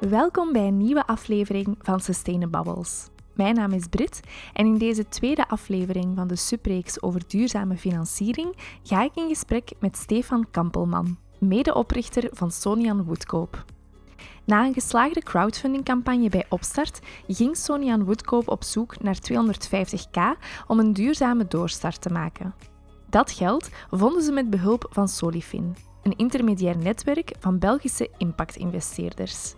Welkom bij een nieuwe aflevering van Sustainabubbles. Mijn naam is Brit en in deze tweede aflevering van de subreeks over duurzame financiering ga ik in gesprek met Stefan Kampelman, medeoprichter van Sonian Woodkoop. Na een geslaagde crowdfundingcampagne bij Opstart ging Sonian Woodkoop op zoek naar 250k om een duurzame doorstart te maken. Dat geld vonden ze met behulp van Solifin, een intermediair netwerk van Belgische impactinvesteerders.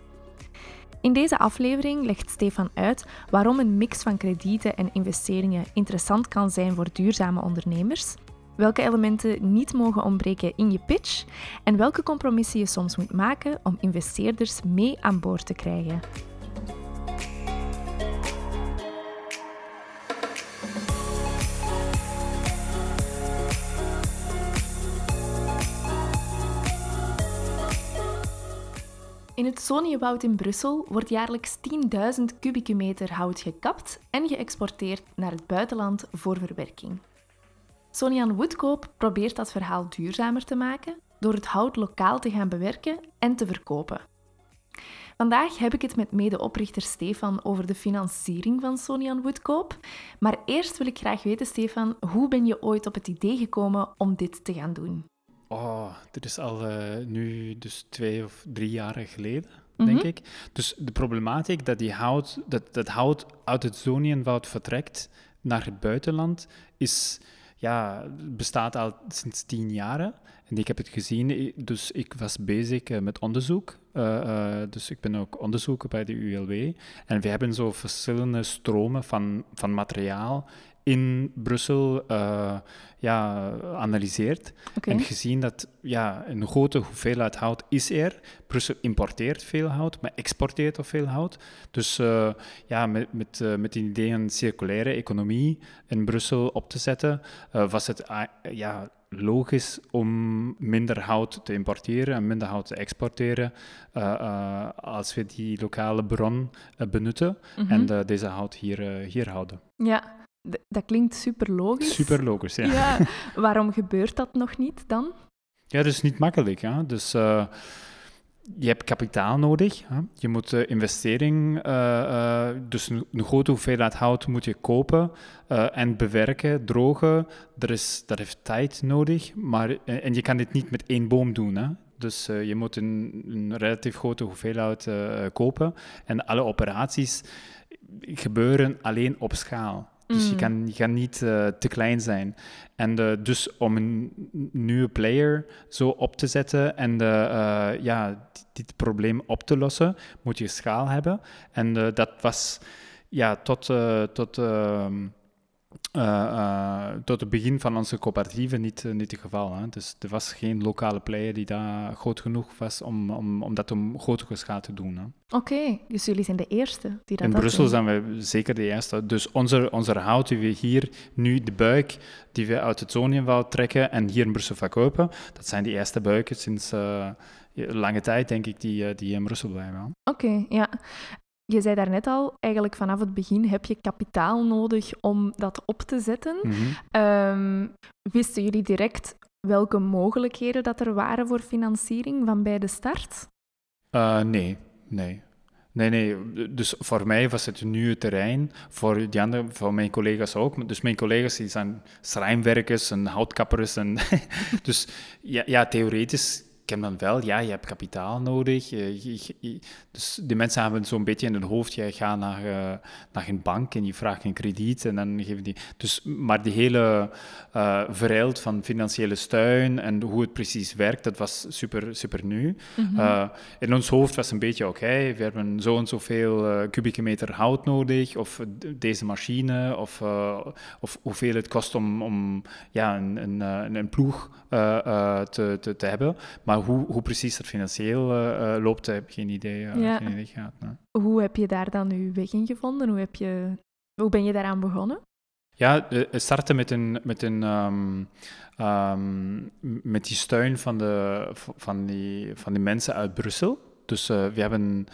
In deze aflevering legt Stefan uit waarom een mix van kredieten en investeringen interessant kan zijn voor duurzame ondernemers, welke elementen niet mogen ontbreken in je pitch en welke compromissen je soms moet maken om investeerders mee aan boord te krijgen. In het Soniewoud in Brussel wordt jaarlijks 10.000 kubieke meter hout gekapt en geëxporteerd naar het buitenland voor verwerking. Sonian Woodkoop probeert dat verhaal duurzamer te maken door het hout lokaal te gaan bewerken en te verkopen. Vandaag heb ik het met medeoprichter Stefan over de financiering van Sonian Woodkoop. Maar eerst wil ik graag weten, Stefan, hoe ben je ooit op het idee gekomen om dit te gaan doen? Oh, dit is al uh, nu dus twee of drie jaren geleden, denk Mhm. ik. Dus de problematiek dat die hout, dat, dat hout uit het Zonienwoud vertrekt naar het buitenland, is, ja, bestaat al sinds tien jaren. En ik heb het gezien, dus ik was bezig eh, met onderzoek. Eh, eh, dus ik ben ook onderzoeker bij de ULW. En we hebben zo verschillende stromen van, van materiaal in Brussel eh ja, analyseerd. Oké. En gezien dat ja, een grote hoeveelheid hout is er. Brussel importeert veel hout, maar exporteert ook veel hout. Dus eh, ja, met, met, eh, met het idee een circulaire economie in Brussel op te zetten, was het ah, ja, logisch om minder hout te importeren en minder hout te exporteren als we die lokale bron benutten Mhm. en deze hout hier, hier houden. Ja, dat klinkt super logisch. Super logisch, ja. Ja, waarom gebeurt dat nog niet dan? Ja, dat is niet makkelijk. Hè? Dus eh, je hebt kapitaal nodig. Hè? Je moet eh, investering, eh, eh, dus een, een grote hoeveelheid hout moet je kopen en bewerken, drogen. Er is, dat heeft tijd nodig, maar, en, je kan dit niet met één boom doen. Hè? Dus je moet een, een relatief grote hoeveelheid kopen. En alle operaties gebeuren alleen op schaal. Dus je, Mm. kan, je kan niet eh, te klein zijn. En dus om een nieuwe player zo op te zetten en de, eh, ja, dit, probleem op te lossen, moet je schaal hebben. En eh, dat was ja, tot, tot, eh, eh, tot het begin van onze coöperatieve niet, eh, niet het geval. Hè. Dus er was geen lokale player die daar groot genoeg was om, om, om dat op grotere schaal te doen. Oké, dus jullie zijn de eerste die dat In dat Brussel doen. zijn we zeker de eerste. Dus onze, onze hout die we hier nu, de buik die we uit het Zonienwoud trekken en hier in Brussel verkopen, dat zijn de eerste buiken sinds lange tijd, denk ik, die, die in Brussel blijven. Oké, ja. Je zei daarnet al, eigenlijk vanaf het begin heb je kapitaal nodig om dat op te zetten. Mhm. Ehm, wisten jullie direct welke mogelijkheden dat er waren voor financiering van bij de start? Eh, nee, nee. Nee, nee. Dus voor mij was het een nieuw terrein. Voor die andere, voor mijn collega's ook. Dus mijn collega's die zijn schrijnwerkers en houtkappers. En dus ja, ja, theoretisch ken dan wel. Ja, je hebt kapitaal nodig. Je- je- je- dus die mensen hebben zo'n beetje in hun hoofd. Je gaat naar, eh, naar een bank en je vraagt een krediet. En dan geven die... Dus, maar die hele eh verhaal van financiële steun en hoe het precies werkt, dat was super, super nieuw. Mhm. Uh, in ons hoofd was een beetje, oké, we hebben zo en zoveel eh kubieke meter hout nodig, of eh, deze machine, of, eh, of hoeveel het kost om, om ja, een, een, eh, een, een ploeg eh, eh, te, te, te hebben. Maar hoe, hoe precies dat financieel eh, eh, loopt, heb ik geen idee, eh, Ja. geen idee gehad. nee. Hoe heb je daar dan je weg in gevonden? Hoe, heb je, hoe ben je daaraan begonnen? Ja, het startte met een, met een ehm, ehm, met die steun van, de, van, die, van die mensen uit Brussel. Dus we hebben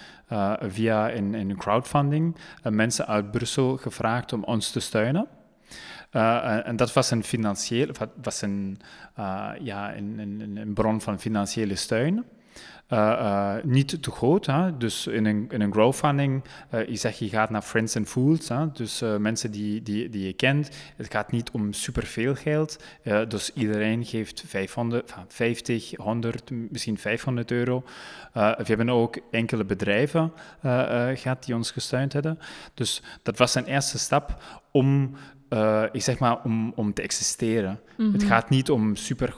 via een, een crowdfunding mensen uit Brussel gevraagd om ons te steunen. Eh, en, en dat was een financieel, wa- was een, eh, ja, een, een, bron van financiële steun. Uh, niet te groot. Hè? Dus in een, in een crowdfunding, uh, je zegt je gaat naar friends and fools. Hè? Dus mensen die, die, die je kent. Het gaat niet om superveel geld. dus iedereen geeft 500, 50, 100, misschien 500 euro. we hebben ook enkele bedrijven gehad die ons gesteund hebben. Dus dat was een eerste stap om uh, ik zeg maar, om, om te existeren. Het Mhm. gaat niet om super...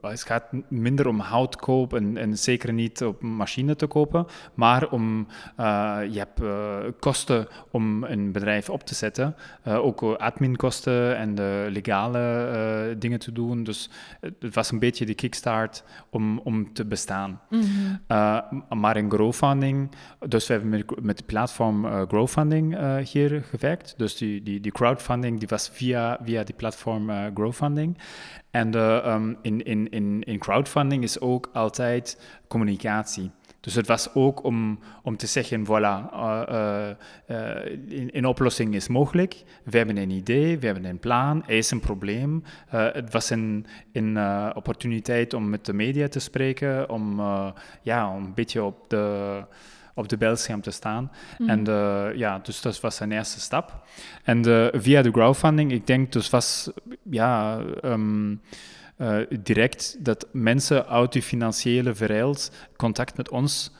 Het gaat minder om hout kopen en, en zeker niet op machine te kopen, maar om... Uh, je hebt uh, kosten om een bedrijf op te zetten, ook adminkosten en de legale dingen te doen. Dus het was een beetje de kickstart om, om te bestaan. Mhm. maar in crowdfunding, dus we hebben met, met de platform crowdfunding hier gewerkt, dus die, die, die crowdfunding die was via, via die platform uh, Growfunding. En um, in, in, in, in crowdfunding is ook altijd communicatie. Dus het was ook om, om te zeggen, voilà, een, een oplossing is mogelijk. We hebben een idee, we hebben een plan, er is een probleem. het was een, een opportuniteit om met de media te spreken, om, ja, om een beetje op de op de beeldscherm te staan. Mhm. En uh, ja, dus dat was zijn eerste stap. En uh, via de crowdfunding, ik denk, dus was ja, um, uh, direct dat mensen uit die financiële wereld contact met ons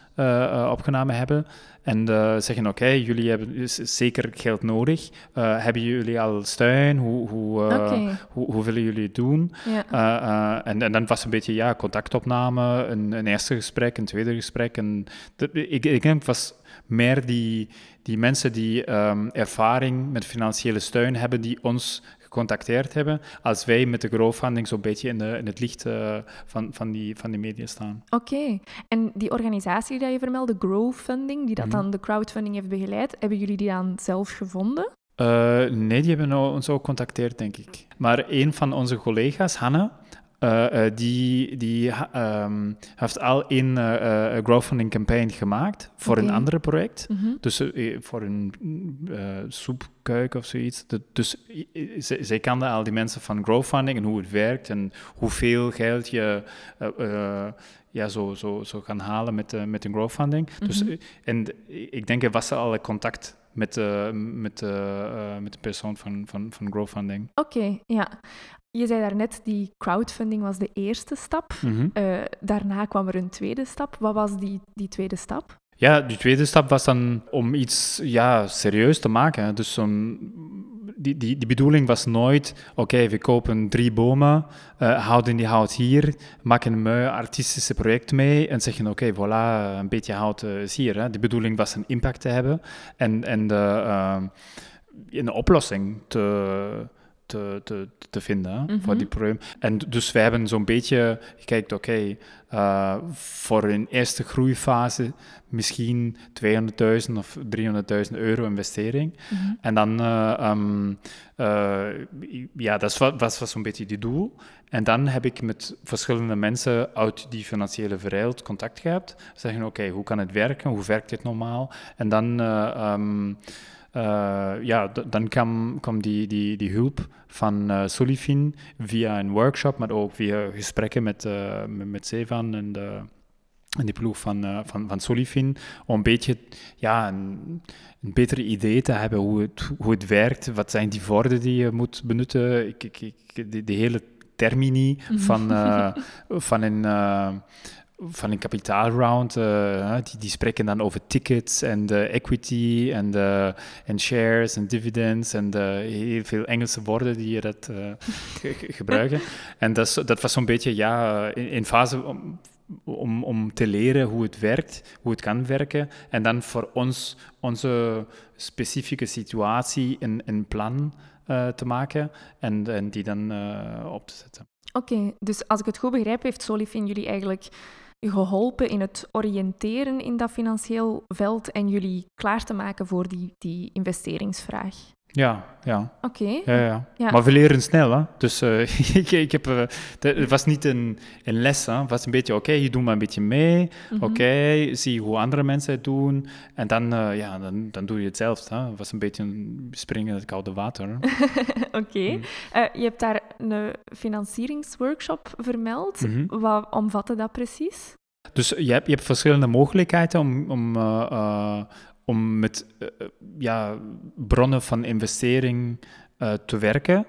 opgenomen hebben. En zeggen, oké, okay, jullie hebben zeker geld nodig. hebben jullie al steun? Hoe, hoe, okay. hoe, hoe, willen jullie het doen? Ja. en, en dan was een beetje ja, contactopname, een, een eerste gesprek, een tweede gesprek. En ik, ik denk het was meer die, die mensen die um, ervaring met financiële steun hebben, die ons gecontacteerd hebben, als wij met de crowdfunding zo'n beetje in, de, in het licht uh, van, van, die, van die media staan. Oké, okay. en die organisatie die je vermeldde, Growfunding, die dat Mhm. dan de crowdfunding heeft begeleid, hebben jullie die dan zelf gevonden? Uh, nee, die hebben ons ook gecontacteerd, denk ik. Maar een van onze collega's, Hanna, uh, uh, die, die um, heeft al een uh, crowdfunding campaign gemaakt voor een ander project. Mhm. Dus voor een soepkeuken of zoiets. De, dus zij, zij kenden al die mensen van crowdfunding en hoe het werkt en hoeveel geld je ja, zo, zo, zo gaan halen met, met een crowdfunding. Dus, Mhm. en ik denk er was al contact met, met, met de persoon van, van, van crowdfunding. Oké, ja. Je zei daarnet, die crowdfunding was de eerste stap. Uh, daarna kwam er een tweede stap. Wat was die, die tweede stap? Ja, die tweede stap was dan om iets ja, serieus te maken. Dus um, die, die, die bedoeling was nooit, oké, okay, we kopen drie bomen, uh, houden die hout hier, maken een mooi artistische project mee en zeggen, oké, okay, voilà, een beetje hout uh, is hier. Hè. De bedoeling was een impact te hebben en, en de, uh, een oplossing te te, te, te vinden mm -hmm. voor die probleem. En dus wij hebben zo'n beetje gekeken, oké, okay, uh, voor een eerste groeifase misschien 200.000 of 300.000 euro investering. Mm -hmm. En dan, uh, um, uh, ja, dat was, was, was zo'n beetje die doel. En dan heb ik met verschillende mensen uit die financiële wereld contact gehad. Zeggen, oké, okay, hoe kan het werken? Hoe werkt dit normaal? En dan... Um, uh, ja, dan kwam, kwam die, die, die hulp van uh, Solifin via een workshop, maar ook via gesprekken met, uh, met, Zevan en, de, en die ploeg van, van, van Solifin, om een beetje ja, een, een beter idee te hebben hoe het, hoe het werkt, wat zijn die woorden die je moet benutten, ik, ik, die hele termini van, van een van een kapitaalround, uh, die, die spreken dan over tickets en de equity en de en shares en dividends en heel veel Engelse woorden die je dat uh, ge gebruiken. En dat, dat was zo'n beetje, ja, in, in fase om, om, om te leren hoe het werkt, hoe het kan werken. En dan voor ons, onze specifieke situatie een, een plan uh, te maken en, en die dan op te zetten. Oké, okay, dus als ik het goed begrijp, heeft Solifin jullie eigenlijk geholpen in het oriënteren in dat financieel veld en jullie klaar te maken voor die, die investeringsvraag. Ja, ja. Oké. Okay. Ja, ja, ja, Maar we leren snel, hè. Dus uh, ik, ik heb... Uh, het was niet een, een les, hè. Het was een beetje, oké, okay, je doet maar een beetje mee. Mm -hmm. Oké, okay, zie hoe andere mensen het doen. En dan, uh, ja, dan, dan doe je het zelf, hè. Het was een beetje een springen in het koude water. Oké. Mm. je hebt daar een financieringsworkshop vermeld. Mm -hmm. Wat omvatte dat precies? Dus je hebt, je hebt verschillende mogelijkheden om, om, om met ja, bronnen van investering te werken.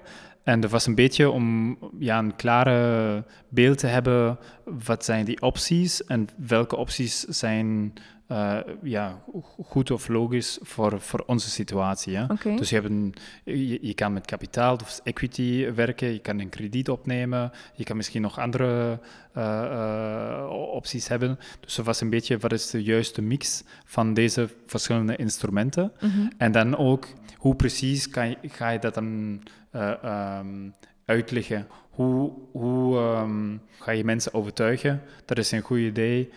En dat was een beetje om ja, een klare beeld te hebben, wat zijn die opties en welke opties zijn uh, ja, goed of logisch voor, voor onze situatie. Hè? Dus je, hebt een, je, je, kan met kapitaal of equity werken, je kan een krediet opnemen, je kan misschien nog andere uh, uh, opties hebben. Dus dat was een beetje wat is de juiste mix van deze verschillende instrumenten. Mm -hmm. En dan ook hoe precies kan je, ga je dat dan um, uitleggen? Hoe, hoe um, ga je mensen overtuigen dat is een goed idee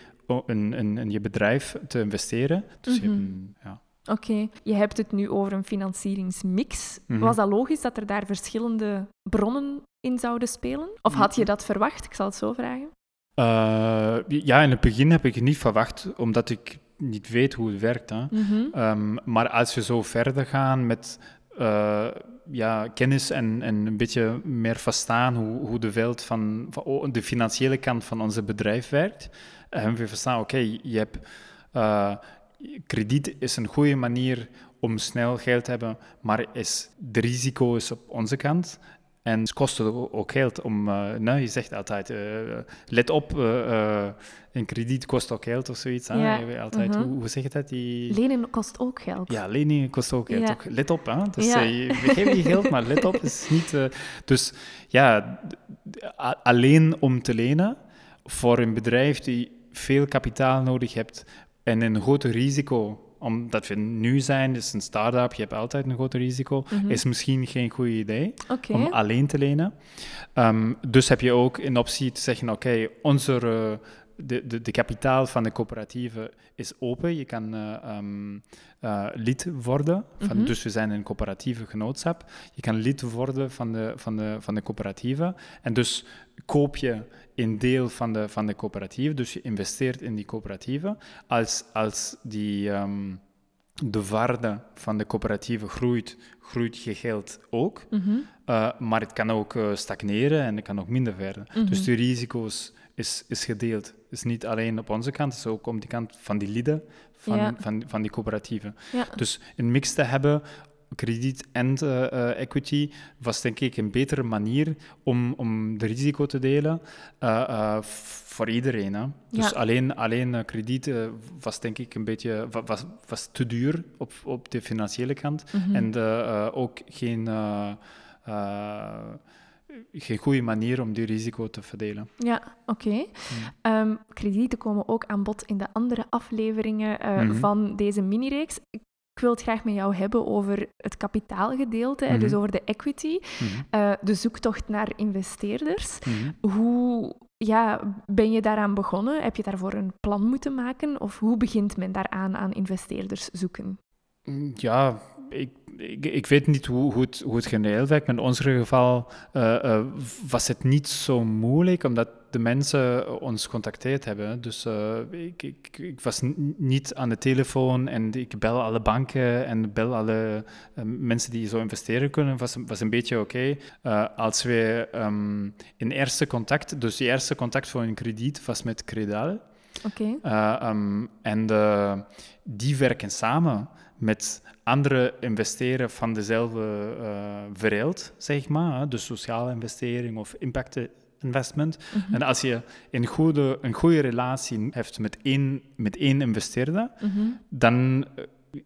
in, in, in je bedrijf te investeren. Dus mm -hmm. ja. Oké, je hebt het nu over een financieringsmix. Mm -hmm. Was dat logisch dat er daar verschillende bronnen in zouden spelen? Of had je dat verwacht? Ik zal het zo vragen. Uh, ja, in het begin heb ik het niet verwacht, omdat ik niet weet hoe het werkt. Hè. Mm -hmm. um, maar als we zo verder gaan met uh, ja, kennis en, en een beetje meer verstaan hoe, hoe de wereld van, van de financiële kant van onze bedrijf werkt, hebben we verstaan, oké, je hebt... Uh, krediet is een goede manier om snel geld te hebben, maar is, de risico is op onze kant. En het kost ook geld om, uh, nou, je zegt altijd, uh, let op, uh, een krediet kost ook geld of zoiets. Ja. Altijd, uh -huh. hoe, hoe, zeg je dat? Die... Lenen kost ook geld. Ja, lenen kost ook geld. Ja. Let op, hè? Dus, ja. we geven je geld, maar let op, is niet... dus ja, alleen om te lenen voor een bedrijf die veel kapitaal nodig hebt en een groot risico, omdat we nu zijn, dus een start-up, je hebt altijd een groot risico, mm -hmm. is misschien geen goed idee okay. om alleen te lenen. Um, dus heb je ook een optie te zeggen, oké, okay, onze... Uh, de, de, de, kapitaal van de coöperatieven is open. Je kan uh, um, uh, lid worden. Van, mm -hmm. Dus we zijn een coöperatieve genootschap. Je kan lid worden van de, van de, van de coöperatieven. En dus koop je een deel van de, van de coöperatieve. Dus je investeert in die coöperatieven. Als, als die, um, de waarde van de coöperatieven groeit, groeit je geld ook. Mm -hmm. uh, maar het kan ook stagneren en het kan ook minder werden. Mm -hmm. Dus de risico's is, is gedeeld. is niet alleen op onze kant, het is ook op de kant van die leden van, ja. van, van die coöperatieven. Ja. Dus een mix te hebben, krediet en uh, uh, equity, was denk ik een betere manier om, om de risico te delen uh, voor iedereen. Hè. Dus ja. alleen, alleen krediet was denk ik een beetje was, was te duur op, op de financiële kant. Mm -hmm. En ook geen geen goede manier om die risico te verdelen. Ja, oké. Okay. Mm. Um, kredieten komen ook aan bod in de andere afleveringen uh, mm -hmm. van deze mini-reeks. Ik wil het graag met jou hebben over het kapitaalgedeelte, mm -hmm. dus over de equity, mm -hmm. uh, de zoektocht naar investeerders. -hmm. Hoe ja, ben je daaraan begonnen? Heb je daarvoor een plan moeten maken? Of hoe begint men daaraan aan investeerders zoeken? Ja, ik, ik, ik, weet niet hoe, hoe, het, hoe het genereel werkt, maar in ons geval uh, uh, was het niet zo moeilijk, omdat de mensen ons gecontacteerd hebben. Dus uh, ik, ik, ik, was niet aan de telefoon en ik bel alle banken en bel alle mensen die zo investeren kunnen. was, was een beetje oké. Okay. als we um, in eerste contact, dus de eerste contact voor een krediet was met Credal. Oké. Okay. Um, en die werken samen met andere investeren van dezelfde uh, wereld, zeg maar. Dus sociale investering of impact investment. Mm -hmm. En als je een goede, een goede relatie hebt met één, met één investeerder, mm -hmm. dan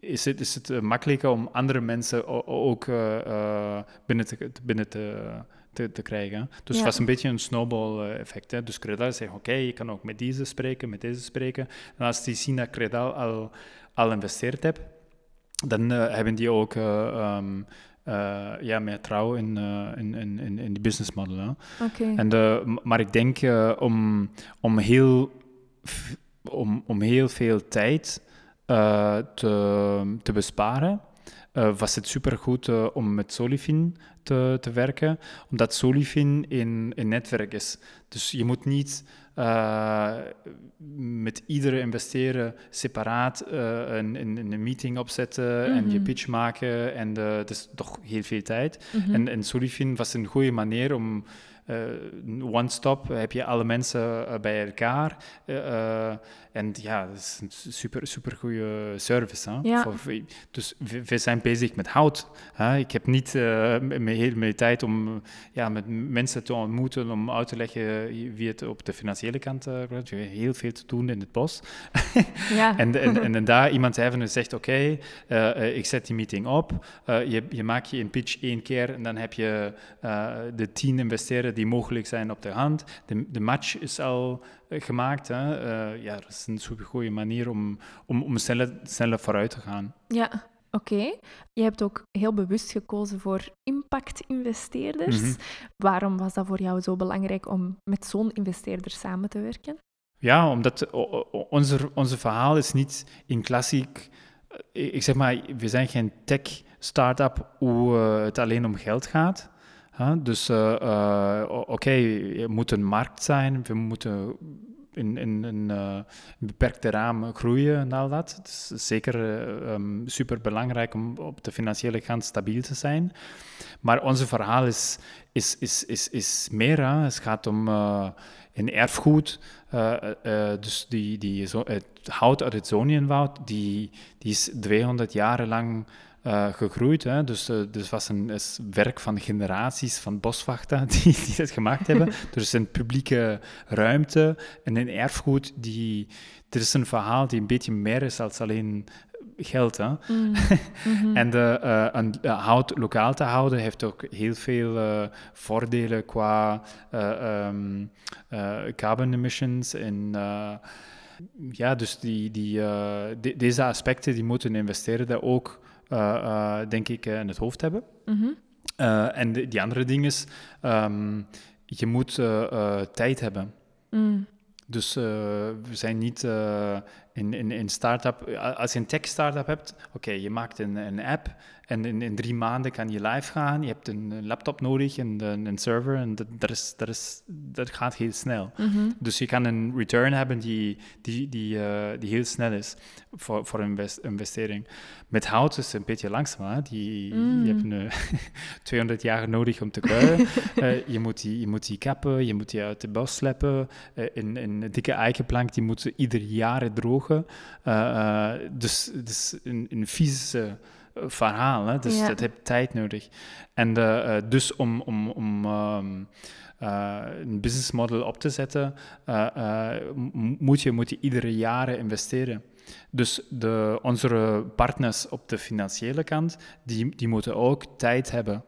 is het, is het makkelijker om andere mensen ook uh, binnen te, binnen te, te, te krijgen. Dus ja. het was een beetje een snowball-effect. Hè. Dus Credal zegt, oké, okay, je kan ook met deze spreken, met deze spreken. En als die zien dat Credal al, al investeerd hebt, dan uh, hebben die ook uh, um, uh, ja, meer trouw in, in, in, in, in die business model. Okay. En de, maar ik denk om, om, heel, om, om heel veel tijd te, te besparen, was het supergoed om met Solifin te, te werken, omdat Solifin een, een netwerk is. Dus je moet niet uh, met iedere investeerder separaat uh, een, een, een, meeting opzetten en je mhm. pitch maken. En dat is toch heel veel tijd. Mhm. En, en Solifin was een goede manier om uh, one-stop heb je alle mensen uh, bij elkaar. Uh, en ja, dat is een super, super goede service. Hè? Ja. Voor, dus we, we, zijn bezig met hout. Hè? Ik heb niet heel veel tijd om ja, met mensen te ontmoeten, om uit te leggen wie het op de financiële kant gaat. Heel veel te doen in het bos. ja. en, en, en, en, daar iemand even zegt, oké, okay, ik zet die meeting op. je, je maakt je een pitch één keer en dan heb je de tien investeren die mogelijk zijn op de hand. De, de match is al uh, gemaakt. Hè. Uh, ja, dat is een super goede manier om, om, om sneller, sneller vooruit te gaan. Ja, oké. Okay. Je hebt ook heel bewust gekozen voor impact-investeerders. Mm -hmm. Waarom was dat voor jou zo belangrijk om met zo'n investeerder samen te werken? Ja, omdat onze, onze verhaal is niet in klassiek... Ik zeg maar, we zijn geen tech-startup hoe het alleen om geld gaat. Dus uh, uh, oké, okay, moet een markt zijn, we moeten in, in, een beperkte raam groeien en al dat. Het is zeker um, super belangrijk om op de financiële kant stabiel te zijn. Maar onze verhaal is, is, is, is, is meer. Het gaat om een erfgoed. dus die, die, het hout uit het Zonienwoud, die, die is 200 jaar lang uh, gegroeid. Hè? Dus, uh, dus was een is werk van generaties van boswachten die, die het gemaakt hebben. er is een publieke ruimte en een erfgoed die... Er is een verhaal die een beetje meer is dan alleen geld. Hè? Mm. Mm-hmm. en de, uh, een, hout lokaal te houden heeft ook heel veel voordelen qua um, carbon emissions en ja, dus die, die, de, deze aspecten die moeten investeren daar ook eh, eh, denk ik, in het hoofd hebben. Mhm. Eh, en die andere ding is, um, je moet tijd hebben. Mm. Dus we zijn niet in, in, in start-up. Als je een tech-startup hebt, oké, je maakt een, een app en in, in drie maanden kan je live gaan. Je hebt een laptop nodig en een, een server en dat, dat, is, dat, is, dat gaat heel snel. Mhm. Dus je kan een return hebben die, die, die, uh, die heel snel is voor, voor een invest, investering. Met hout is het een beetje langzamer. Die, mm. Je hebt een, 200 jaar nodig om te groeien. uh, je, moet die, je moet die kappen, je moet die uit de bos slepen. Uh, een, een dikke eikenplank die moet ieder jaar drogen. dus, dus een, een vieze verhaal. Hè? Dus dat heeft tijd nodig. En uh, dus om, om, om um, uh, een business model op te zetten, uh, moet, je, moet je iedere jaren investeren. Dus de, onze partners op de financiële kant, die, die moeten ook tijd hebben.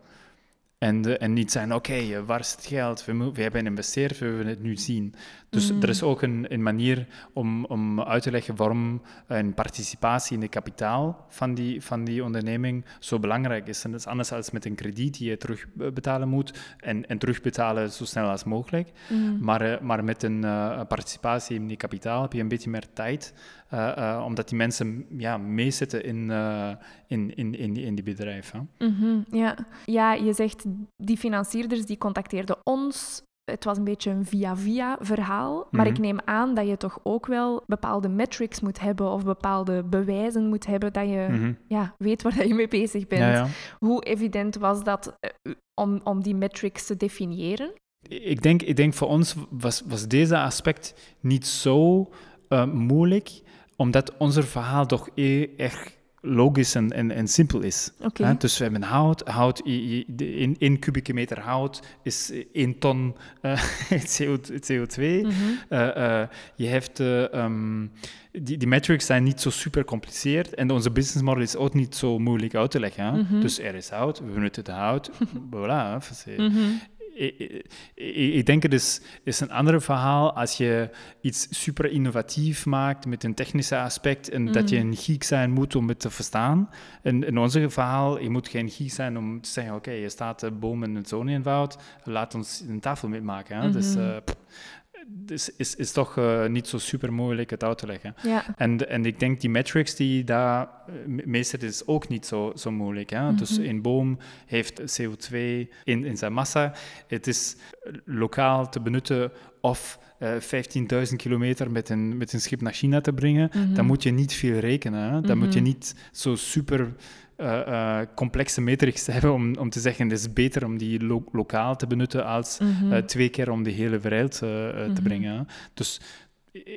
En, en niet zijn, oké, okay, waar is het geld? We, we hebben geïnvesteerd, we willen het nu zien. Dus mm. er is ook een, een manier om, om uit te leggen waarom een participatie in het kapitaal van die, van die onderneming zo belangrijk is. En dat is anders dan met een krediet die je terugbetalen moet en, en terugbetalen zo snel als mogelijk. Mm. Maar, eh, maar met een uh, participatie in die kapitaal heb je een beetje meer tijd, uh, omdat die mensen ja, meezitten in, in, in, in, in die bedrijf. Mm -hmm, ja. ja, je zegt die financierders die contacteerden ons het was een beetje een via-via verhaal. Maar ik mhm. neem aan dat je toch ook wel bepaalde metrics moet hebben of bepaalde bewijzen moet hebben dat je mhm. ja, weet waar je mee bezig bent. Hoe evident was dat eh, om, om die metrics te definiëren? Ik denk, ik denk voor ons was, was deze aspect niet zo uh, moeilijk, omdat ons verhaal toch e-, erg logisch en, en, en simpel is. Okay. Dus we hebben hout. hout in 1 kubieke meter hout is 1 ton uh, CO2. Mm -hmm. uh, uh, je hebt... Um, die, die metrics zijn niet zo super compliceerd en onze business model is ook niet zo moeilijk uit te leggen. Mm -hmm. Dus er is hout, we benutten de hout, voilà. Mm -hmm ik, ik, denk het is, is een ander verhaal als je iets super innovatief maakt met een technische aspect en dat je mm. een geek zijn moet om het te verstaan. En in ons verhaal, je moet geen geek zijn om te zeggen, oké, okay, je staat de boom in het zonewoud, laat ons een tafel mee maken. Hè? Dus, mm-hmm. Dus is, is, is toch uh, niet zo super moeilijk het uit te leggen. Ja. En, en ik denk die metrics die daar meester is ook niet zo, zo moeilijk. Hè? Dus een boom heeft CO2 in, in zijn massa. Het is lokaal te benutten of uh, 15.000 kilometer met een, met een schip naar China te brengen. Dan moet je niet veel rekenen. Hè? Dan moet je niet zo super uh, complexe matrix hebben om, om te zeggen het is beter om die lo lokaal te benutten als uh, twee keer om de hele wereld te mhm. brengen. Dus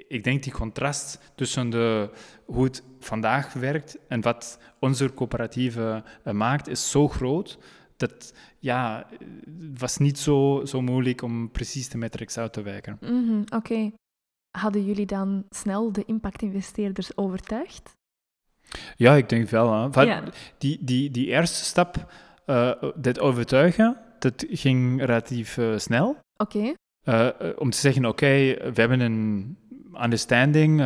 ik denk die contrast tussen de, hoe het vandaag werkt en wat onze coöperatieve maakt, is zo groot dat ja, het was niet zo, zo moeilijk om precies de metrics uit te werken. Mm Oké. Hadden jullie dan snel de impactinvesteerders overtuigd? Ja, ik denk wel. Hè. Die, die, die eerste stap, uh, dit overtuigen, dat ging relatief uh, snel. Oké. Uh, om te zeggen, oké, we hebben een understanding,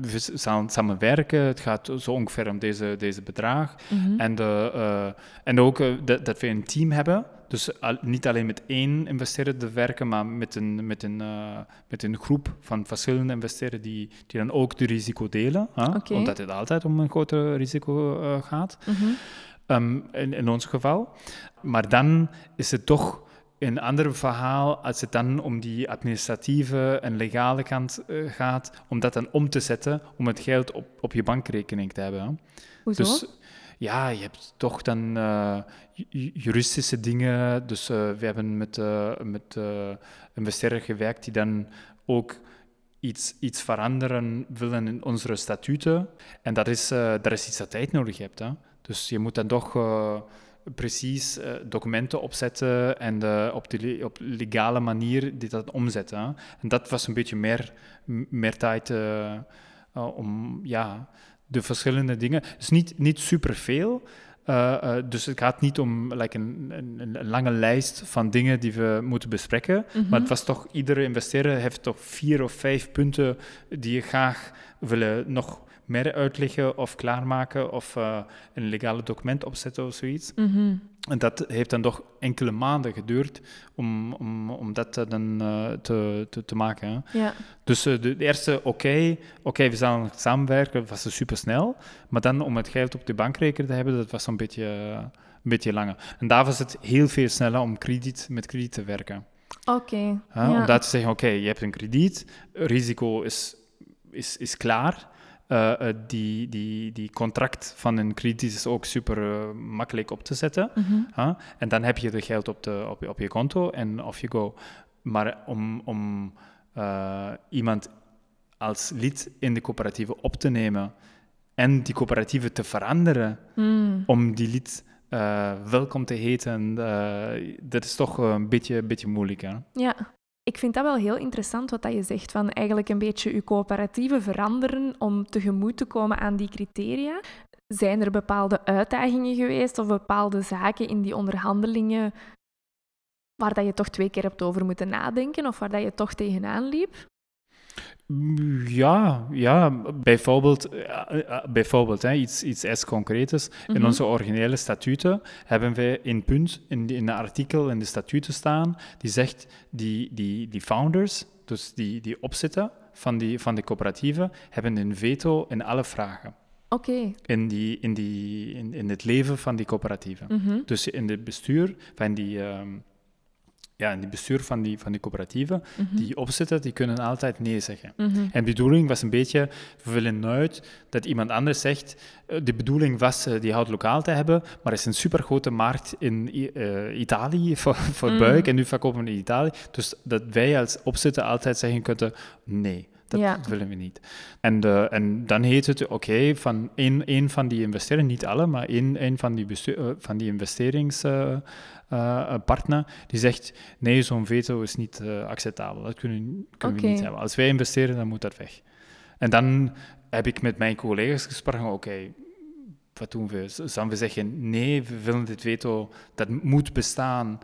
we zullen samen werken, het gaat zo ongeveer om deze, deze bedrag. Mm -hmm. en, de, en ook dat, dat we een team hebben dus al, niet alleen met één investeerder werken, maar met een, met een, uh, met een groep van verschillende investeerders die, die dan ook de risico delen. Huh? Okay. Omdat het altijd om een groter risico uh, gaat, mm -hmm. um, in, in ons geval. Maar dan is het toch een ander verhaal als het dan om die administratieve en legale kant uh, gaat, om dat dan om te zetten, om het geld op, op je bankrekening te hebben. Hoezo? Dus, ja, je hebt toch dan uh, juridische dingen. Dus uh, we hebben met, uh, met investeerder gewerkt die dan ook iets, iets veranderen willen in onze statuten. En dat is, dat is iets dat tijd nodig hebt. Hè? Dus je moet dan toch precies documenten opzetten en op, de, op legale manier dit dat omzetten. En dat was een beetje meer, meer tijd om... ja, de verschillende dingen. Is niet, niet superveel. Uh, uh, dus het gaat niet om like, een, een, een, lange lijst van dingen die we moeten bespreken. Mm -hmm. Maar het was toch, iedere investeerder heeft toch vier of vijf punten die je graag willen nog meer uitleggen of klaarmaken of uh, een legale document opzetten of zoiets. Mm -hmm. En dat heeft dan toch enkele maanden geduurd om, om, om dat dan uh, te, te, te, maken. Hè. Ja. Dus uh, de, de, eerste, oké, okay, okay, we zullen samenwerken, was super snel. Maar dan om het geld op de bankrekening te hebben, dat was een beetje, een beetje langer. En daar was het heel veel sneller om krediet, met krediet te werken. Oké. Okay. Ja. Om dat te zeggen, oké, je hebt een krediet, risico is, is, is klaar. Uh, uh, die, die, die contract van een krediet is ook super uh, makkelijk op te zetten. Mm -hmm. huh? En dan heb je de geld op, de, op, op je konto en off you go. Maar om, om iemand als lid in de coöperatieve op te nemen en die coöperatieve te veranderen mm. om die lid welkom te heten, dat is toch een beetje, beetje moeilijk. Hè? Ja. Ik vind dat wel heel interessant wat dat je zegt, van eigenlijk een beetje je coöperatieven veranderen om tegemoet te komen aan die criteria. Zijn er bepaalde uitdagingen geweest of bepaalde zaken in die onderhandelingen waar dat je toch twee keer hebt over moeten nadenken of waar dat je toch tegenaan liep? Ja, ja bijvoorbeeld, bijvoorbeeld hè, iets, iets echt concreets. In Mhm. onze originele statuten hebben we een punt in, in een artikel in de statuten staan die zegt die, die, die founders, dus die, die opzetten van, die, van de coöperatieven, hebben een veto in alle vragen. Oké. In, die, in, die, in, in het leven van die coöperatieven. Mhm. Dus in het bestuur van die, ehm, ja, in het bestuur van die, van die coöperatieven, Mhm. die opzetten, die kunnen altijd nee zeggen. Mhm. En de bedoeling was een beetje, we willen nooit dat iemand anders zegt, eh, de bedoeling was eh, die hout lokaal te hebben, maar er is een supergrote markt in eh, Italië voor, voor Mm. buik en nu verkopen we in Italië. Dus dat wij als opzetter altijd zeggen kunnen, nee. Dat Ja. willen we niet. En, de, en dan heet het, oké, van één, één van die investeerders, niet alle, maar één, één van die, bestu- eh, van die investeringspartner, die zegt, nee, zo'n veto is niet eh, acceptabel. Dat kunnen, kunnen we niet hebben. Als wij investeren, dan moet dat weg. En dan heb ik met mijn collega's gesproken, oké, wat doen we? Zullen we zeggen, nee, we willen dit veto, dat moet bestaan.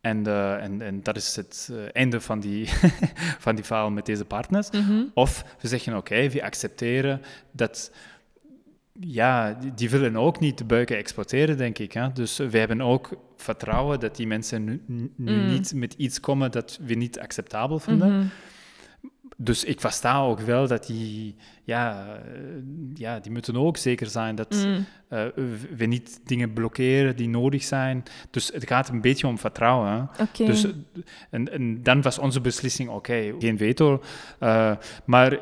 En, eh, en, en dat is het eh, einde van die, van die verhaal met deze partners. Mhm. Of we zeggen, oké, we accepteren dat... Ja, die, die willen ook niet de buiken exporteren, denk ik. Hè? Dus we hebben ook vertrouwen dat die mensen nu, nu Mm. niet met iets komen dat we niet acceptabel vinden. Mhm. Dus ik versta ook wel dat die, ja, ja, die moeten ook zeker zijn dat Mm. eh, we niet dingen blokkeren die nodig zijn. Dus het gaat een beetje om vertrouwen. Oké. Dus, eh, en, en dan was onze beslissing, oké, geen veto. Eh, maar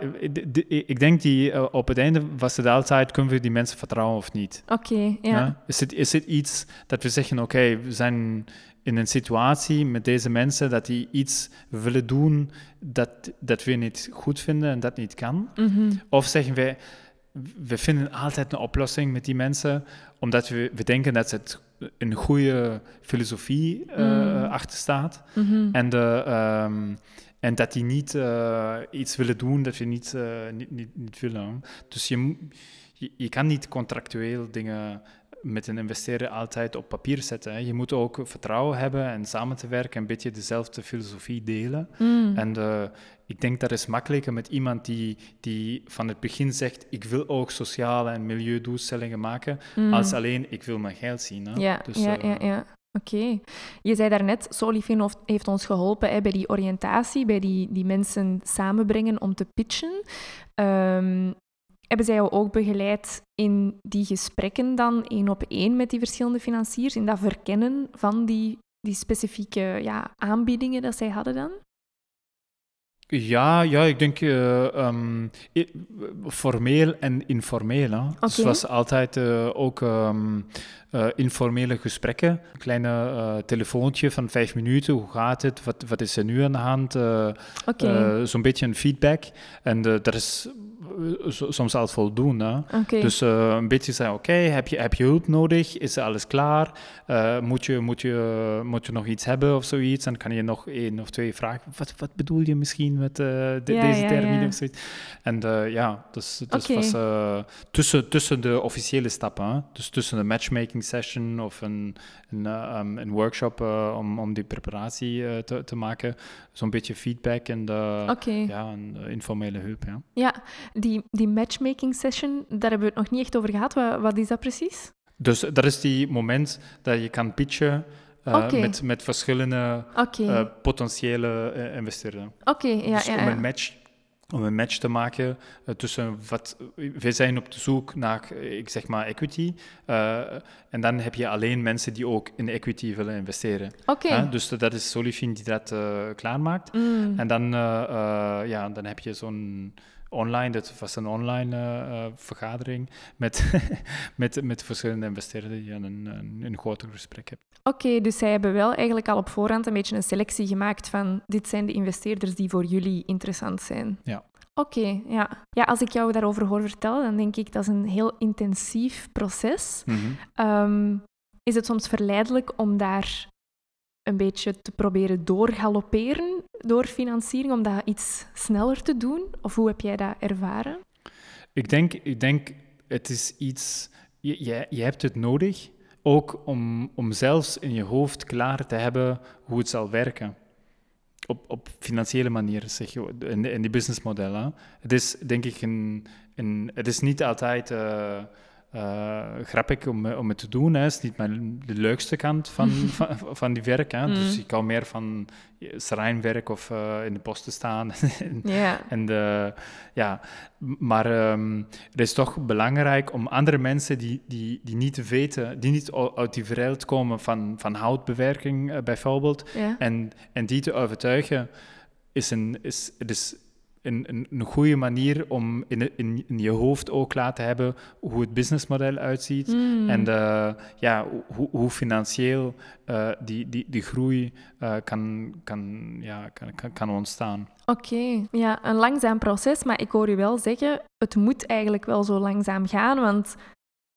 ik denk die op het einde was het altijd, kunnen we die mensen vertrouwen of niet? Oké, ja. Is, het, is het iets dat we zeggen, oké, we zijn in een situatie met deze mensen dat die iets willen doen dat, dat we niet goed vinden en dat niet kan? Mhm. Of zeggen wij, we vinden altijd een oplossing met die mensen, omdat we, we denken dat het een goede filosofie Mm. achter staat. Mhm. En, de, ehm, en dat die niet eh, iets willen doen dat we niet, eh, niet, niet, niet willen. Dus je, je, je kan niet contractueel dingen met een investeerder altijd op papier zetten. Hè. Je moet ook vertrouwen hebben en samen te werken, een beetje dezelfde filosofie delen. Mm. En eh, ik denk dat is makkelijker met iemand die, die van het begin zegt: Ik wil ook sociale en milieudoelstellingen maken, Mm. als alleen ik wil mijn geld zien. Hè. Ja, Dus, ja, eh, ja, ja. Oké. Je zei daarnet, Solifin heeft- heeft ons geholpen hè, bij die oriëntatie, bij die, die mensen samenbrengen om te pitchen. Ehm, hebben zij jou ook begeleid in die gesprekken dan één op één met die verschillende financiers, in dat verkennen van die, die specifieke ja, aanbiedingen dat zij hadden dan? Ja, ja, ik denk eh, ehm, formeel en informeel. Hè. Dus het was altijd eh, ook ehm, eh, informele gesprekken. Een kleine telefoontje van vijf minuten. Hoe gaat het? Wat, wat is er nu aan de hand? Eh, Zo'n beetje een feedback. En dat is soms al voldoende. hè. oké. Dus eh, een beetje zeggen, oké, heb, je, heb je hulp nodig? Is alles klaar? Eh, moet, je, moet, je, moet je nog iets hebben of zoiets? Dan kan je nog één of twee vragen. Wat, wat bedoel je misschien met eh, de- Ja, deze ja, termine ja. of zoiets? En eh, ja, dus, dus was eh, tussen, tussen de officiële stappen. hè. Dus tussen een matchmaking session of een, een, eh, um, een workshop eh, om, om die preparatie eh, te, te maken. Zo'n beetje feedback en de, ja, een eh, informele hulp. Ja. Ja, die, die matchmaking session, daar hebben we het nog niet echt over gehad. Wat, wat is dat precies? Dus dat is die moment dat je kan pitchen eh, met, met verschillende eh, potentiële eh, investeerders. oké, ja, dus ja, om ja. een match om een match te maken tussen wat... Wij zijn op de zoek naar, ik zeg maar, equity. en dan heb je alleen mensen die ook in equity willen investeren. Oké. Dus dat is Solifin die dat klaarmaakt. Mm. En dan, ja, dan heb je zo'n online, dat was een online eh, eh, vergadering met, met, met verschillende investeerders die een, een, een groter gesprek hebt. Oké, dus zij hebben wel eigenlijk al op voorhand een beetje een selectie gemaakt van dit zijn de investeerders die voor jullie interessant zijn. Ja. Oké, ja. Ja, als ik jou daarover hoor vertellen, dan denk ik dat is een heel intensief proces. Ehm, is het soms verleidelijk om daar een beetje te proberen doorgalopperen door financiering, om dat iets sneller te doen? Of hoe heb jij dat ervaren? Ik denk, ik denk, het is iets, je, je, je hebt het nodig, ook om, om zelfs in je hoofd klaar te hebben hoe het zal werken. Op, op financiële manier, zeg je, in, in die businessmodellen. Het is, denk ik, een, een, het is niet altijd eh, grappig om, om het te doen. Hè. Het is niet mijn, de leukste kant van, van, van die werk. Hè. Dus Mm. ik hou meer van sereinwerk of eh, in de post te staan. Ja. En de, ja, maar ehm, het is toch belangrijk om andere mensen die, die, die niet weten, die niet uit die wereld komen van, van houtbewerking eh, bijvoorbeeld, en, en die te overtuigen, is een, is, het is een, een, een goede manier om in, in, in je hoofd ook te hebben hoe het businessmodel uitziet. Mm. En de, ja, hoe, hoe financieel eh, die, die, die groei eh, kan, kan, ja, kan, kan, ontstaan. Oké, ja, een langzaam proces, maar ik hoor u wel zeggen, het moet eigenlijk wel zo langzaam gaan, want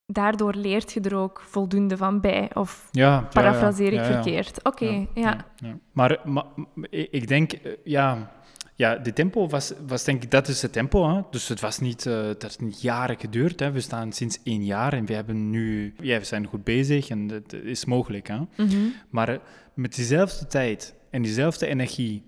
daardoor leert je er ook voldoende van bij. Of Ja, parafraseer ja, ik ja, verkeerd? Oké, ja. Maar, maar ik denk, eh, ja, ja, de tempo was, was denk ik, dat is het tempo. Hè? Dus het was niet, eh dat heeft niet jaren geduurd. Hè? We staan sinds één jaar en we hebben nu, ja, we zijn goed bezig en het is mogelijk. Hè? Mhm. Maar eh, met diezelfde tijd en diezelfde energie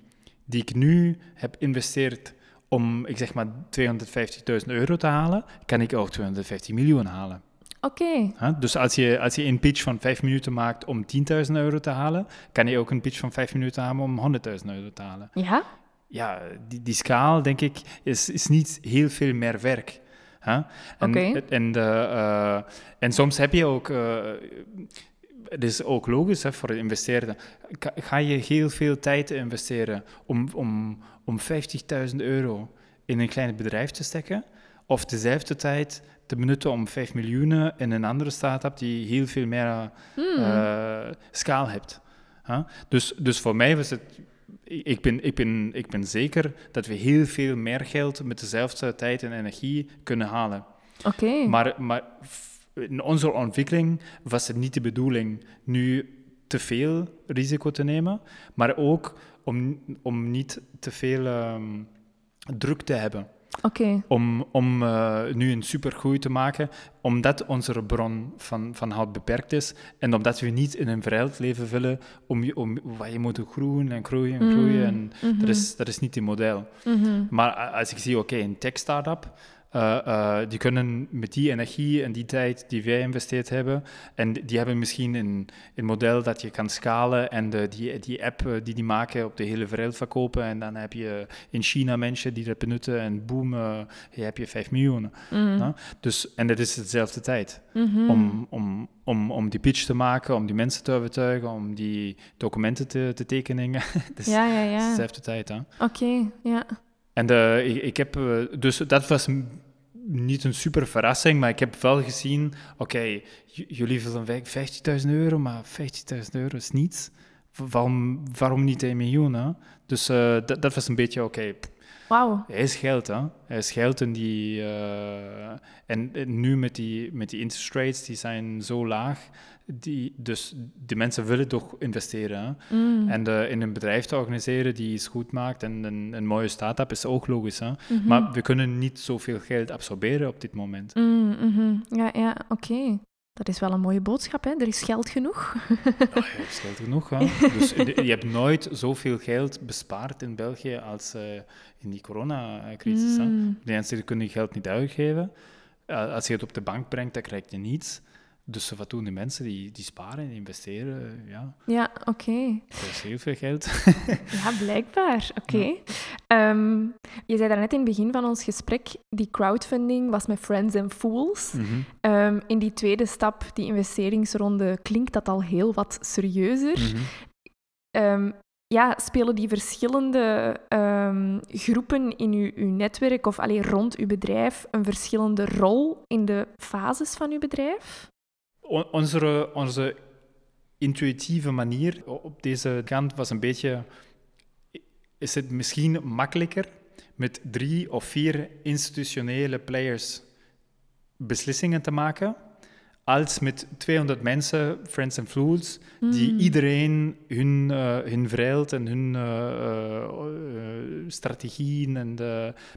die ik nu heb investeerd om, ik zeg maar, 250.000 euro te halen, kan ik ook 250 miljoen halen. Oké? Dus als je, als je een pitch van 5 minuten maakt om 10.000 euro te halen, kan je ook een pitch van 5 minuten halen om 100.000 euro te halen. ja? Ja, die, die schaal, denk ik, is, is niet heel veel meer werk. En, en, de, eh, en soms heb je ook, eh, het is ook logisch hè, voor de investeerder, Ga- je heel veel tijd investeren om, om, om 50.000 euro in een klein bedrijf te steken, of dezelfde tijd te benutten om 5 miljoen in een andere start-up die heel veel meer eh, Hmm. schaal hebt. Huh? Dus, dus voor mij was het. Ik ben, ik, ben, ik ben zeker dat we heel veel meer geld met dezelfde tijd en energie kunnen halen. Oké. Maar, maar in onze ontwikkeling was het niet de bedoeling nu te veel risico te nemen, maar ook om, om niet te veel ehm, druk te hebben Om, om eh, nu een supergroei te maken, omdat onze bron van, van hout beperkt is en omdat we niet in een verheld leven willen om, je- om waar je moet groeien en groeien en groeien. En dat, is, dat is niet het model. Mhm. Maar als ik zie, oké, een tech-startup, eh, eh, die kunnen met die energie en die tijd die wij geïnvesteerd hebben, en die hebben misschien een, een model dat je kan schalen en de, die, die app eh, die die maken op de hele wereld verkopen. En dan heb je in China mensen die dat benutten en boom, je heb je 5 miljoen. Mhm. Dus, en dat is dezelfde tijd. Mhm. Om, om, om, om die pitch te maken, om die mensen te overtuigen, om die documenten te, te tekenen. dus Ja, ja, ja. dezelfde tijd. Oké, ja. En eh, ik, heb, eh, dus dat was niet een super verrassing, maar ik heb wel gezien, oké, jullie willen weg 50.000 euro, maar 50.000 euro is niets. Waarom, waarom niet een miljoen? Hè? Dus eh, dat, dat was een beetje, oké, Wauw. hij is geld, hè? Hij is geld en die, eh, en, en nu met die, met die interest rates, die zijn zo laag, die, dus de mensen willen toch investeren. Hè? Mm. En de, in een bedrijf te organiseren die iets goed maakt en een, een mooie start-up is ook logisch. Hè? Mhm. Maar we kunnen niet zoveel geld absorberen op dit moment. Mm, mhm. Ja, ja, oké. Dat is wel een mooie boodschap, hè? Er is geld genoeg. Oh, je hebt geld genoeg. Hè? Dus je hebt nooit zoveel geld bespaard in België als eh, in die coronacrisis. Mm. De mensen kunnen je geld niet uitgeven. Eh, als je het op de bank brengt, dan krijg je niets. Dus wat doen die mensen? Die, die sparen en investeren. Ja, Ja, oké. dat is heel veel geld. Ja, blijkbaar. Oké. Ehm, je zei daarnet in het begin van ons gesprek, die crowdfunding was met Friends and Fools. Mhm. Ehm, in die tweede stap, die investeringsronde, klinkt dat al heel wat serieuzer. Mhm. Ehm, ja, spelen die verschillende groepen in uw, uw netwerk of alleen rond uw bedrijf een verschillende rol in de fases van uw bedrijf? O- Onze, onze intuïtieve manier op deze kant was een beetje... Is het misschien makkelijker met drie of vier institutionele players beslissingen te maken, als met 200 mensen, friends and fools, die Mm. iedereen hun, eh hun vrijheid en hun eh, eh, strategieën en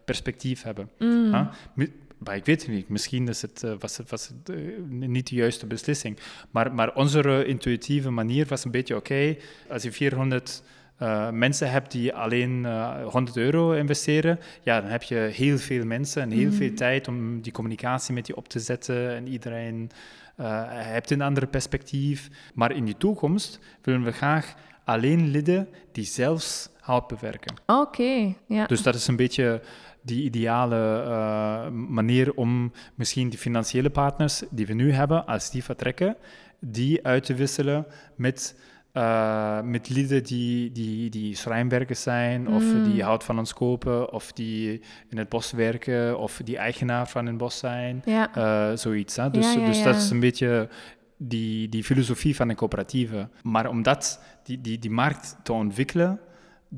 perspectief hebben. Mm. Huh? Mi- Maar ik weet het niet. Misschien is het, was het, was het niet de juiste beslissing. Maar, maar onze intuïtieve manier was een beetje oké. als je 400 eh, mensen hebt die alleen eh, 100 euro investeren, ja, dan heb je heel veel mensen en heel Mhm. veel tijd om die communicatie met je op te zetten. En iedereen eh heeft een ander perspectief. Maar in de toekomst willen we graag alleen leden die zelfs hout bewerken. Oké, ja. Dus dat is een beetje die ideale manier om misschien die financiële partners die we nu hebben, als die vertrekken, die uit te wisselen met, eh, met lieden die, die, die schrijnwerkers zijn, of Mm. die hout van ons kopen, of die in het bos werken, of die eigenaar van een bos zijn, ja. eh, zoiets. Hè? Dus, Ja, ja, dus dat is een beetje die, die filosofie van een coöperatieve. Maar om dat, die, die, die markt te ontwikkelen,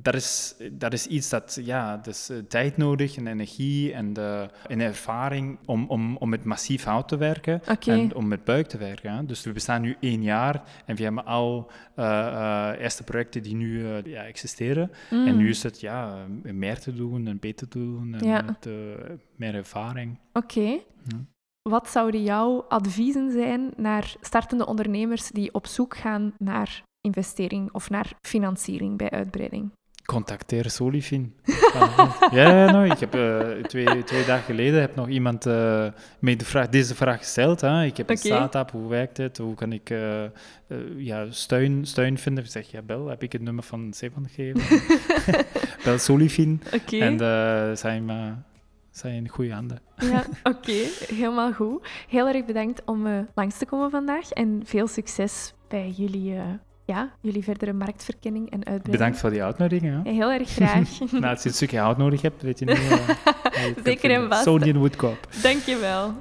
dat is, dat is iets dat, ja, is eh, tijd nodig en energie en, de, en ervaring om, om, om met massief hout te werken en om met buik te werken. Hè. Dus we bestaan nu één jaar en we hebben al eh, eerste projecten die nu ja, existeren. Mm. En nu is het ja, meer te doen en beter te doen en Ja. met, meer ervaring. Oké. Ja. Wat zouden jouw adviezen zijn naar startende ondernemers die op zoek gaan naar investering of naar financiering bij uitbreiding? Contacteer Solifin. ja, no, ik heb uh, twee, twee dagen geleden heb nog iemand uh, mij de vraag, deze vraag gesteld. Hè. Ik heb een start-up, hoe werkt het? Hoe kan ik uh, ja, steun, steun vinden? Ik zeg, ja, bel, heb ik het nummer van Stefan gegeven? bel Solifin. Okay. En zijn, zijn in goede handen. ja, oké. Helemaal goed. Heel erg bedankt om langs te komen vandaag en veel succes bij jullie ja, jullie verdere marktverkenning en uitbreiding. Bedankt voor die uitnodiging. Ja, heel erg graag. nou, als je een stukje hout nodig hebt, weet je niet. Uh, Zeker en vast. Zo'n woodkop. Dank je wel.